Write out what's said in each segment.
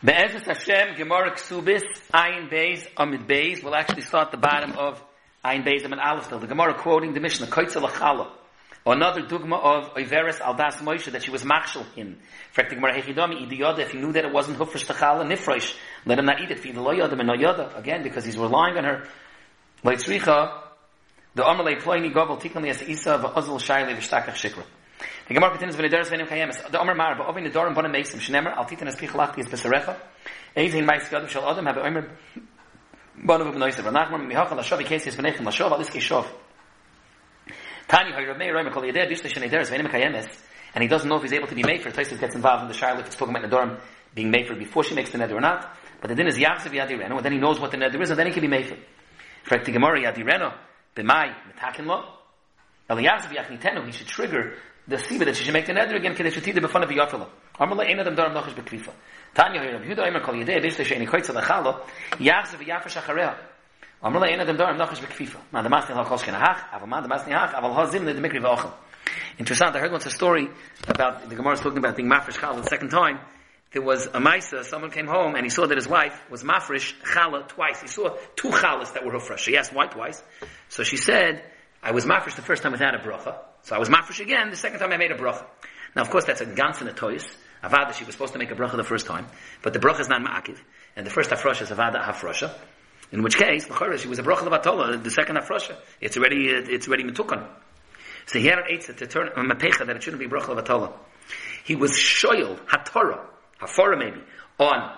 Be'ezus Hashem, Gemara Ksubis, Ayin Beis, Amid Beis, We'll actually start the bottom of Ayin Beis Amid Aleph. The Gemara quoting the Mishnah, Koitzel Achala. Another dogma of Iveris Aldas Moshe that she was machshel him. Frekt the Gemara Hechidami, Idiyada, if he knew that it wasn't Hufresh Tachala, Nifresh, let him not eat it, feed the Loyada, and Noyada, again, because he's relying on her. Leitzricha, the Amalei Ploini Gobel, Tikali as Isa, V'ozl Shaili, V'shtakach Shikra. The Gemara continues the Omer Mar, Meisim, Shnemer, Al Titan as Besarecha, Mais have Omer Ikesi, Lashav, Aliske Shav. Tani and he doesn't know if he's able to be made for. Taisus gets involved in the Shiloh, if it's talking about the Dorim being made for before she makes the nether or not. But the din is Yachsev Yadireno, and then he knows what the nether is, and then he can be made for. For the Gemara Yadireno, B'mai, Metakin Lo, he should trigger the siba that she should make the nether again kedei shetida b'fun of yafela. Amala ein adam daram nachish bekrifa. Tanya Rabbi Yehuda Eimer kol yedei b'ishte she'eni koitza l'chalo yachzev v'yafash achareh. Amala ein adam daram nachish bekrifa. Man the masni halachos ken hach, aval man the masni hach, aval hazim le demikri v'ochel. Interessant. I heard once a story about the Gemara is talking about being mafresh chala the second time. There was a Maisa, someone came home and he saw that his wife was mafresh chala twice. He saw two chalas that were hufresh. She asked why twice. So she said, I was mafresh the first time without a bracha. So I was mafresh again the second time I made a bracha. Now, of course, that's a gans and a tois. Avada, she was supposed to make a bracha the first time, but the bracha is not ma'akiv, and the first hafrosha is avada hafrosha. In which case, she was a bracha levatola, the second hafrosha. It's already, it's already metukan. So he had an eitzah to turn a mapecha that it shouldn't be bracha levatola. He was shoyel, hatorah, hafora maybe, on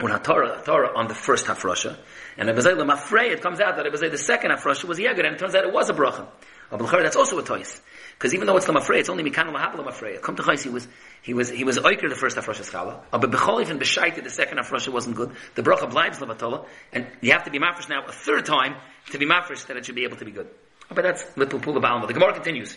on Hatorah, Torah on the first hafrosha, and Abazay Lemafrei, it comes out that Abazay the second hafrosha was Yeged, and it turns out it was a bracha. Abulchar, that's also a tois. Because even though it's Lemafrei, it's only Mikan Lahab Lemafrei. Come to Chais, he was, he was, he was Oiker the first hafrosha schala, but Becholif and Beshaita the second hafrosha wasn't good. The bracha blives Levatola, and you have to be mafresh now a third time to be mafresh that it should be able to be good. But that's little pull of Alma. The Gemara continues.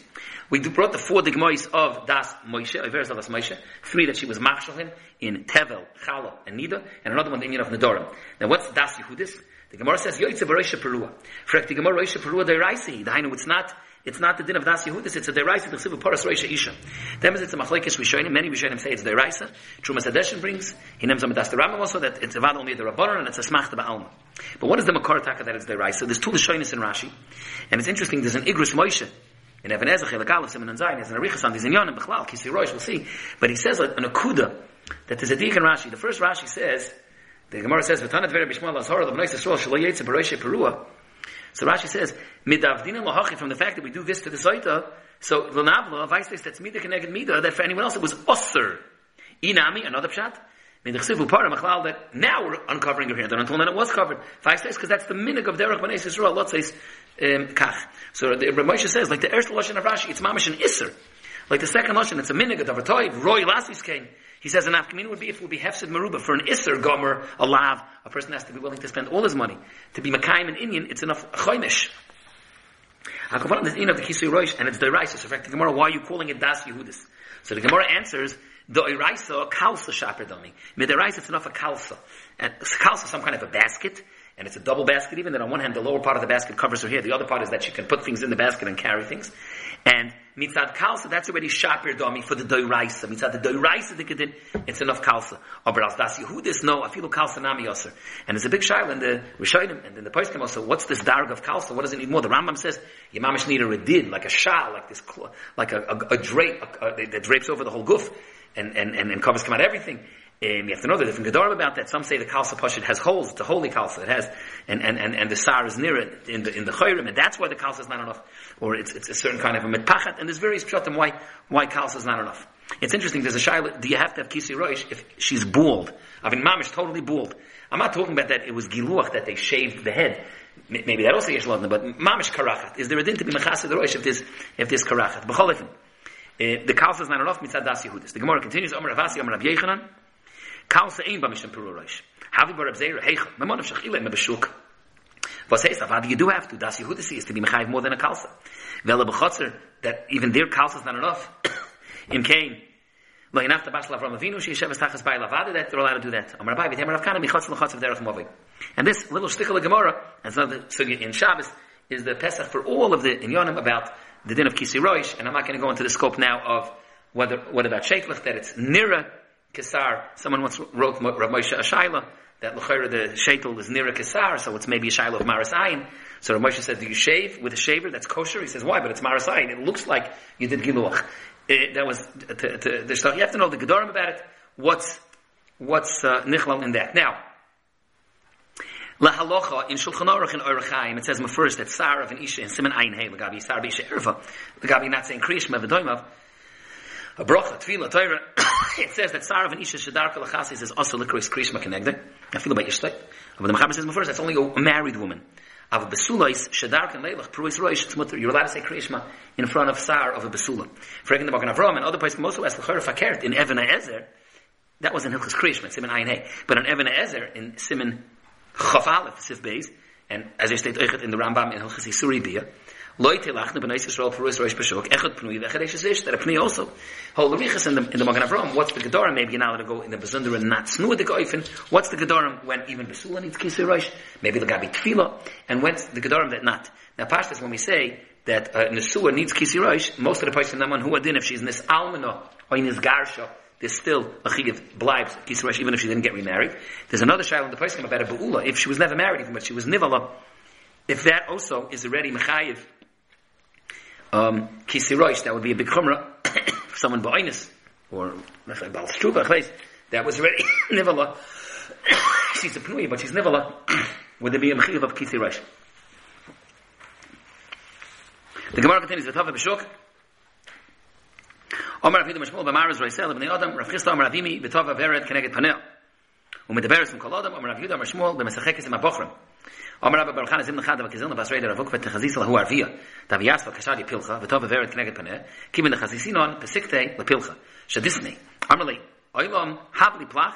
We brought the four digmois of Das Moshe, Iveres of Das Moshe, three that she was machshel him in Tevel, Chala, and Nida, and another one the Indian of Nedorim. Now what's Das Yehudis? The Gemara says, Yoitze Barisha Perua. Frek the Gemara Roisha Perua Deiraisi. The Hainu, it's not, it's not the din of Das Yehudis, it's a Deiraisi, the Chsivu Paras Roisha Isha. Them is it's a Machlekes Rishonim, many Rishonim say it's Deiraisa. Trumas Hadeshin brings, he names them Das the Rambam also, that it's Avad only the Rabbanon, and it's a Smach the Ba'alma. But what is the Makar Taka that it's Deiraisa? There's two Rishonis in Rashi, and it's interesting, there's an Igros Moshe, in Even Ezech, Elagalah, Simon and Zayin, there's an Arichas on these in Yonim, Bechlal, Kisi Roish, we'll see. But he says an Akuda, that there's a in Rashi. The first Rashi says, the Gemara says, "V'tanat v'er b'shmal azhar of nois Yisrael shelo yetze b'roishe perua." So Rashi says, "Midavdina lahachi." From the fact that we do this to the Zaita, so l'navla vaistes that's mida connected mida that for anyone else it was usser. Inami another pshat. That now we're uncovering her here. That until then it was covered. Vaistes because that's the minig of derech b'nei Yisrael. Lot says um, kach. So the Ramosha says like the first lashon of Rashi, it's mamish an isser. Like the second lashon, it's a minig of Davatoi. Roy Lasis came. He says an afkamin would be if it would be hefsid maruba for an isser gomer a lav. A person has to be willing to spend all his money to be makayim and Indian. It's enough choimish. Hakavan this in of the kisui roish and it's the. So, in fact, the Gemara, why are you calling it das Yehudis? So the Gemara answers the iraisa kalsa shaper dummy. Mid the rice, it's enough a kalsa, and kalsa some kind of a basket. And it's a double basket even, that on one hand the lower part of the basket covers her hair, the other part is that she can put things in the basket and carry things. And mitzad kalsa, that's already shaper domi for the doiraisa. Mitzad the doiraisa dikadin, it's enough kalsa. Or else das Yehudis, no, afilu kalsa nami yoser. And it's a big shaila in the Rishonim and in the Poskim also, what's this darg of kalsa? What does it need more? The Rambam says, you mamish need a redid, like a shal, like this, like a, a, a drape, a, that drapes over the whole goof and, and, and, and covers come out everything. Um, you have to know the different Gedorim about that. Some say the Kalsa Pashit has holes. It's a holy Kalsa. It has, and, and, and, and the Sar is near it in the, in the Chayrim, and that's why the Kalsa is not enough. Or it's, it's a certain kind of a Mitpachat, and there's various Pshatim why, why Kalsa is not enough. It's interesting, there's a Shaila, do you have to have Kisi Roish if she's bald? I mean, Mamish totally bald. I'm not talking about that it was Giluach that they shaved the head. Maybe that also Yesh but Mamish Karachat. Is there a din to be Mechased Roish if there's, if this Karachat? B'cholifin. Uh, the Kalsa is not enough, mitzad das Yehudis. The Gemara continues, Omer Avasi, Omer Yechanan, Kalsa ein ba Mishnah Peru Rosh. Havi bar Reb Zeira, heicha, memon of Shachile, me beshuk. Was heißt, Avadi, you do have to, das Yehudis is to be mechayiv more than a Kalsa. Vela b'chotzer, that even their Kalsa is not enough. In Cain, lo enough to Bashla Avram Avinu, she yeshev estachas by Lavadi, that they're allowed to do that. Omer Abai, v'tem Rav Kana, michotz l'chotz derech movi. And this little shtickle of Gemara, and another sugi in Shabbos, is the Pesach for all of the Inyonim about the din of Kisi Roish, and I'm not going to go into the scope now of whether, what about Sheiklach, that it's Nira, Kesar. Someone once wrote Rav Moshe Ashayla that L'chayra the Shetel is near a Kesar, so it's maybe a Shiloh of Maras Ayin. So Rav Moshe said, do you shave with a shaver that's kosher? He says, why? But it's Maras Ayin. It looks like you did Giluach. It, that was to, to, the You have to know the Gedorim about it. What's, what's uh, in that? Now, La halacha in Shulchan Aruch and Orach it says first that Sarah and Isha in Simon Ein Hey, Lagabi Sarah Isha Erva, Lagabi not saying Kriyishma V'doimav, a bracha, tefillah, Torah, it says that Sarah and Isha Shadarka Lachasi says also Likris Kriyishma Kenegde, I feel about Yishtek, but the Mechaber says first that's only a married woman. Av Besulais Shadarka and Leilach, Pruis Roish Tzmutter, you're allowed to say Kriyishma in front of Sar of a Besula. Freaking the Magen Avram and other places, also as Lechor Fakert in Evan Ezer, that was in Hilchas Kriyishma, Simon Hey, but in Evan Ezer, in Simon Chaf Aleph, Sif Beis, and as I state in the Rambam in Hilchas Yisuri Bia, Loy telachne b'nei Yisrael perus roish b'shuk, echad pnui v'echad eish ish, that a pnui also. Hol levichas in the, in the Magen Avram, what's the Gedorim? Maybe you're not to go in the Bezunder and not snua the Goifen. What's the Gedorim when even Besula needs kisei roish? Maybe the Gabi Tfila. And when's the Gedorim that not? Now Pashtas, when we say that uh, Nesua needs kisei roish, most of the Pashtas in who adin, if she's Nis Almana, or Nis Garsha, there's still a chigiv blibes kisrash even if she didn't get remarried. There's another shaila in the place about a beula if she was never married even but she was nivala. If that also is already mechayiv um, kisirosh, that would be a big chumrah for someone ba'inus or that was already nivala. she's a pnui but she's nivala. would there be a mechayiv of kisirosh? The Gemara continues with Hava B'Shuk. Omar Rav Yehuda Mashmul b'Maraz Roisel b'nei Adam Rav Chisda Omar Avimi b'Tov Averet Keneged Panel ומדבר עם כל אדם, אומר רב יהודה, אומר שמואל, במשחקת עם הבוחרים. אומר רב ברוך חנה זימנה חדה וכזילנה ועשרי דרבוק ותחזיס להוא ערביה. תביאס וקשד יפילך, וטוב עברת כנגד פניה, כי מן החזיסינון פסיקתי לפילך. שדיסני. אמר לי, אוי לום, הב לי פלח,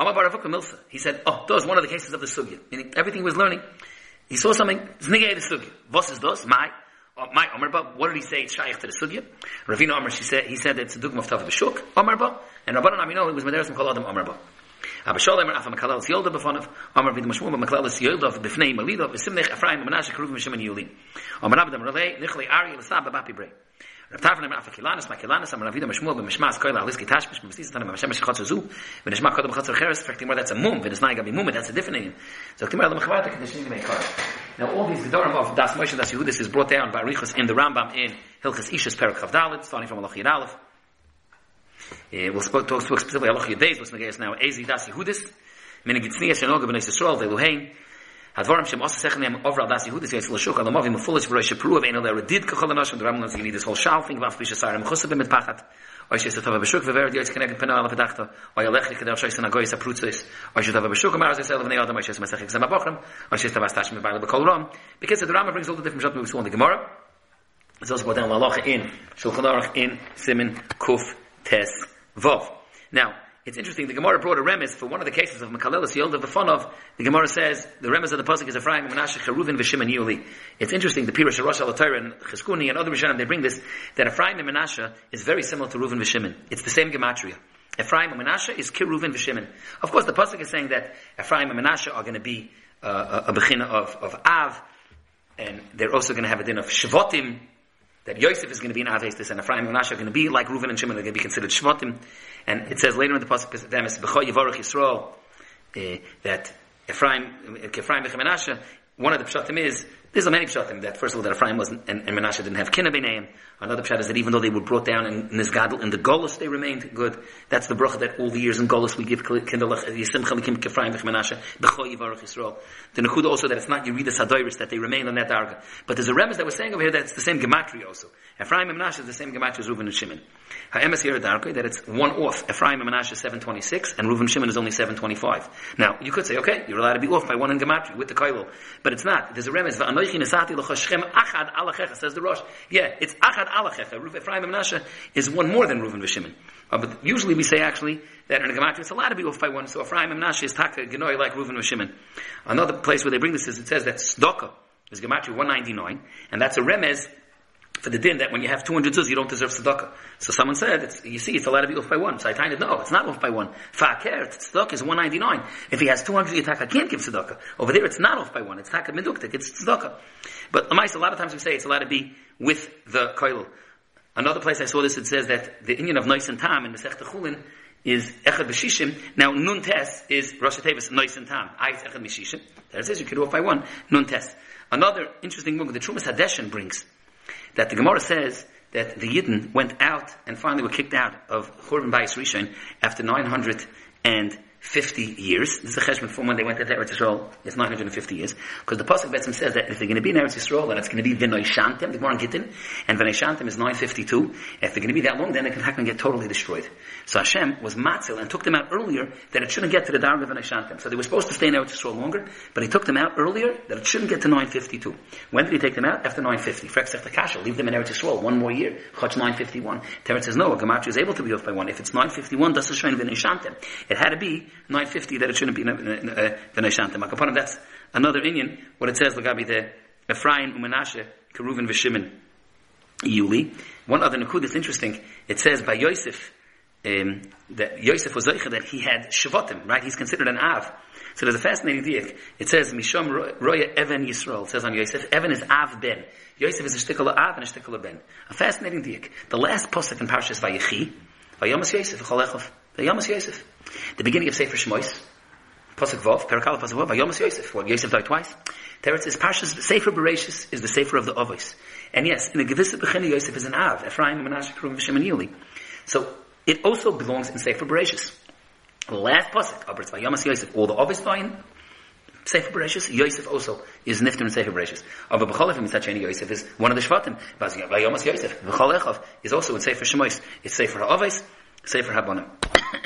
אמר ברבוק במילסה. He said, oh, that was one of the cases of the sugya. Meaning, everything was learning. He saw something, znigay the sugya. Vos is dos, my, Oh, my Omerba, what did he say? It's shaykh to the sugya. Ravina Omer, she said, he said it's a dugma of Tav B'Shuk, Omerba, and Rabbanan Amino, he was Mederes Mekol Adam Omerba. Aber Sholem er afam kalal yolda befonav, Omer vid mashmum maklal yolda befnei malida, v'simnech Ephraim Menashe Keruvim Shem and Yulin. Omer Abdam Ralei, nichlei Ari l'sab bapi brei. Rav Tafan Emer Afa Kilanis, Ma Kilanis, Amar Ravida Mashmuel, B'Mishmas, Koil Aliski Tashmish, B'Mestis Tanim, B'Mashem Shechatz Zu, B'Nishma Kodem Chatzer Cheres, Frekti More, that's a mum, Gabi Mum, that's a different name. So Timur Elam Chavata, Kedishim Yimei Now all these Gedorim of Das Moshe, Das Yehudis is brought down by Arichas in the Rambam in Hilchas Ishas Perak Chavdalit, starting from Allah Yid Aleph. Uh, we'll talk, talk specifically Allah Yid Beis, what's Megeis now, Ezi Das Yehudis, Menig Yitzniya Shenoga B'Nei Yisrael, Ve'luhein, Advarim shem also sechne am over das l'shuk al movim foolish for a prove ein der did kachol you need this whole pachat. Oi she tava beshuk ve verd jetzt kenegen penal auf dachta oi lech ik der shoyse na goysa prutzis oi she tava beshuk mar ze selber nei adam oi she masach exam bochem oi she tava stash bekol ram because the rama brings all the different shot we saw in the gemara. It's also brought down in shulchan aruch in simin kuf tes vov. Now it's interesting, the Gemara brought a remes for one of the cases of Mekalelis Yolda V'fonov. The Gemara says, the remes of the Pasuk is Ephraim, Menashe, Cheruvin, V'shim, and Yuli. It's interesting, the Pirush Rosh al and Cheskuni and other Rishonim, they bring this, that Ephraim and Menashe is very similar to Reuven V'shimon. It's the same Gematria. Ephraim and Menashe is Kiruvin V'shimon. Of course, the Pasuk is saying that Ephraim and Menashe are going to be uh, a, a of, of Av, and they're also going to have a din of Shvotim, that Yosef is going to be an Aves, and Ephraim and Menashe are going to be like Reuven and Shimon, they're going to be considered Shvotim. And it says later in the pasuk "B'chol Yivarach Yisrael" uh, that Ephraim, Ephraim Menashe. One of the pshatim is there's a many pshatim that first of all that Ephraim wasn't and, and Menashe didn't have kinna b'neim. Another pshat is that even though they were brought down in Nizgadol in the Golos, they remained good. That's the bracha that all the years in Golos we give kindalach uh, Yisimcha Likim Ephraim Menashe B'chol Yivarach Yisrael. The Nekuda also that it's not you read the Sadoiris that they remain on that darga. But there's a remes that we're saying over here that it's the same gematria also. Ephraim and Menashe is the same gematria as Reuven and Shimon. Ha'emes here at Arga that it's one off. Ephraim and Menashe 726, and Reuven Shimon is only 725. Now, you could say, okay, you're allowed to be off by one in Gematria, with the Kailo. But it's not. There's a remez, va'anoichi nesati l'chashem achad alachecha, says the Rosh. Yeah, it's achad alachecha. Ephraim Menashe is one more than Reuven Shimon. Uh, but usually we say actually that in a Gematria it's allowed to be off fight one, so Ephraim and Menashe is taka genoi like Reuven Shimon. Another place where they bring this is, it says that Tzedakah is Gematria 199, and that's a remez for the din that when you have 200 zuz, you don't deserve tzedakah. So someone said, you see, it's allowed to be off by one. So I told no, it's not off by one. Fa'aker, tzedakah is 199. If he has 200 yitaka, can't give tzedakah. Over there, it's not off by one. It's taka meduktik, it's tzedakah. But a lot of times we say it's allowed to be with the koil. Another place I saw this, it says that the Indian of Nois and Tam in the Sech Chulin is Echad B'Shishim. Now, Nun Tes is Rosh Tevis Nois and Tam. Ah, I is Echad B'Shishim. There it says you can do it by one. Nun Tes. Another interesting book, the Trumas Hadeshin brings, that the Gemara says that the Yidden went out and finally were kicked out of Churban Bayis Rishon after 900 and 50 years. This is a cheshbon from when they went to Eretz Yisrael. It's 950 years. Because the Pasuk Betzim says that if they're going to be in Eretz Yisrael, then it's going to be V'noi Shantem, the Gemara Gittin, and V'noi Shantem is 952. If they're going to be that long, then they can, can get totally destroyed. So Hashem was matzil and took them out earlier that it shouldn't get to the Darga V'noi Shantem. So they were supposed to stay in Eretz Yisrael longer, but he took them out earlier that it shouldn't get to 952. When did he take them out? After 950. Frek the Kasha, leave them in Eretz Yisrael one more year. Chach 951. Teretz says no, a Gematria is able to be off by one. If it's 951, that's a Shrein V'noi Shantem. It had to be 950 that it shouldn't be the Neshantim. Akapanim, that's another Indian, what it says, Lagabi, the Ephraim, Umenashe, Keruvin, Veshimon, Yuli. One other Nakud that's interesting, it says by Yosef, um, that Yosef was Zoicha, that he had Shavatim, right? He's considered an Av. So there's a fascinating diak. It says, Misham Roya Evan Yisrael. It says on Yosef, Evan is Av Ben. Yosef is a shtickle Av and a shtickle Ben. A fascinating diak. The last pasuk in Parshas Vayechi, Vayomas Yosef, Cholechov, Vayomas Yosef. The beginning of Sefer Shmois, Pasuk Vov, Perakal Pasuk Vov, Vayomas Yosef. Well, Yosef died twice. Teretz is Parshas Sefer Bereshis is the Sefer of the Avos. And yes, in the Gevissa Bechina Yosef is an Av, Ephraim, Menashe, Krum, Vishem, and Yuli. So, it also belongs in Sefer Bereshis. Last Pasuk, Abritz Vayomas Yosef, all the Avos die Sefer Bereshis, Yosef also is niftim in Sefer Bereshis. Aber B'cholefim Mitzacheni Yosef is one of the Shvatim. Vayomas Yosef, V'cholechov is also in Sefer Shemois. It's Sefer HaAvos, Sefer HaBonim.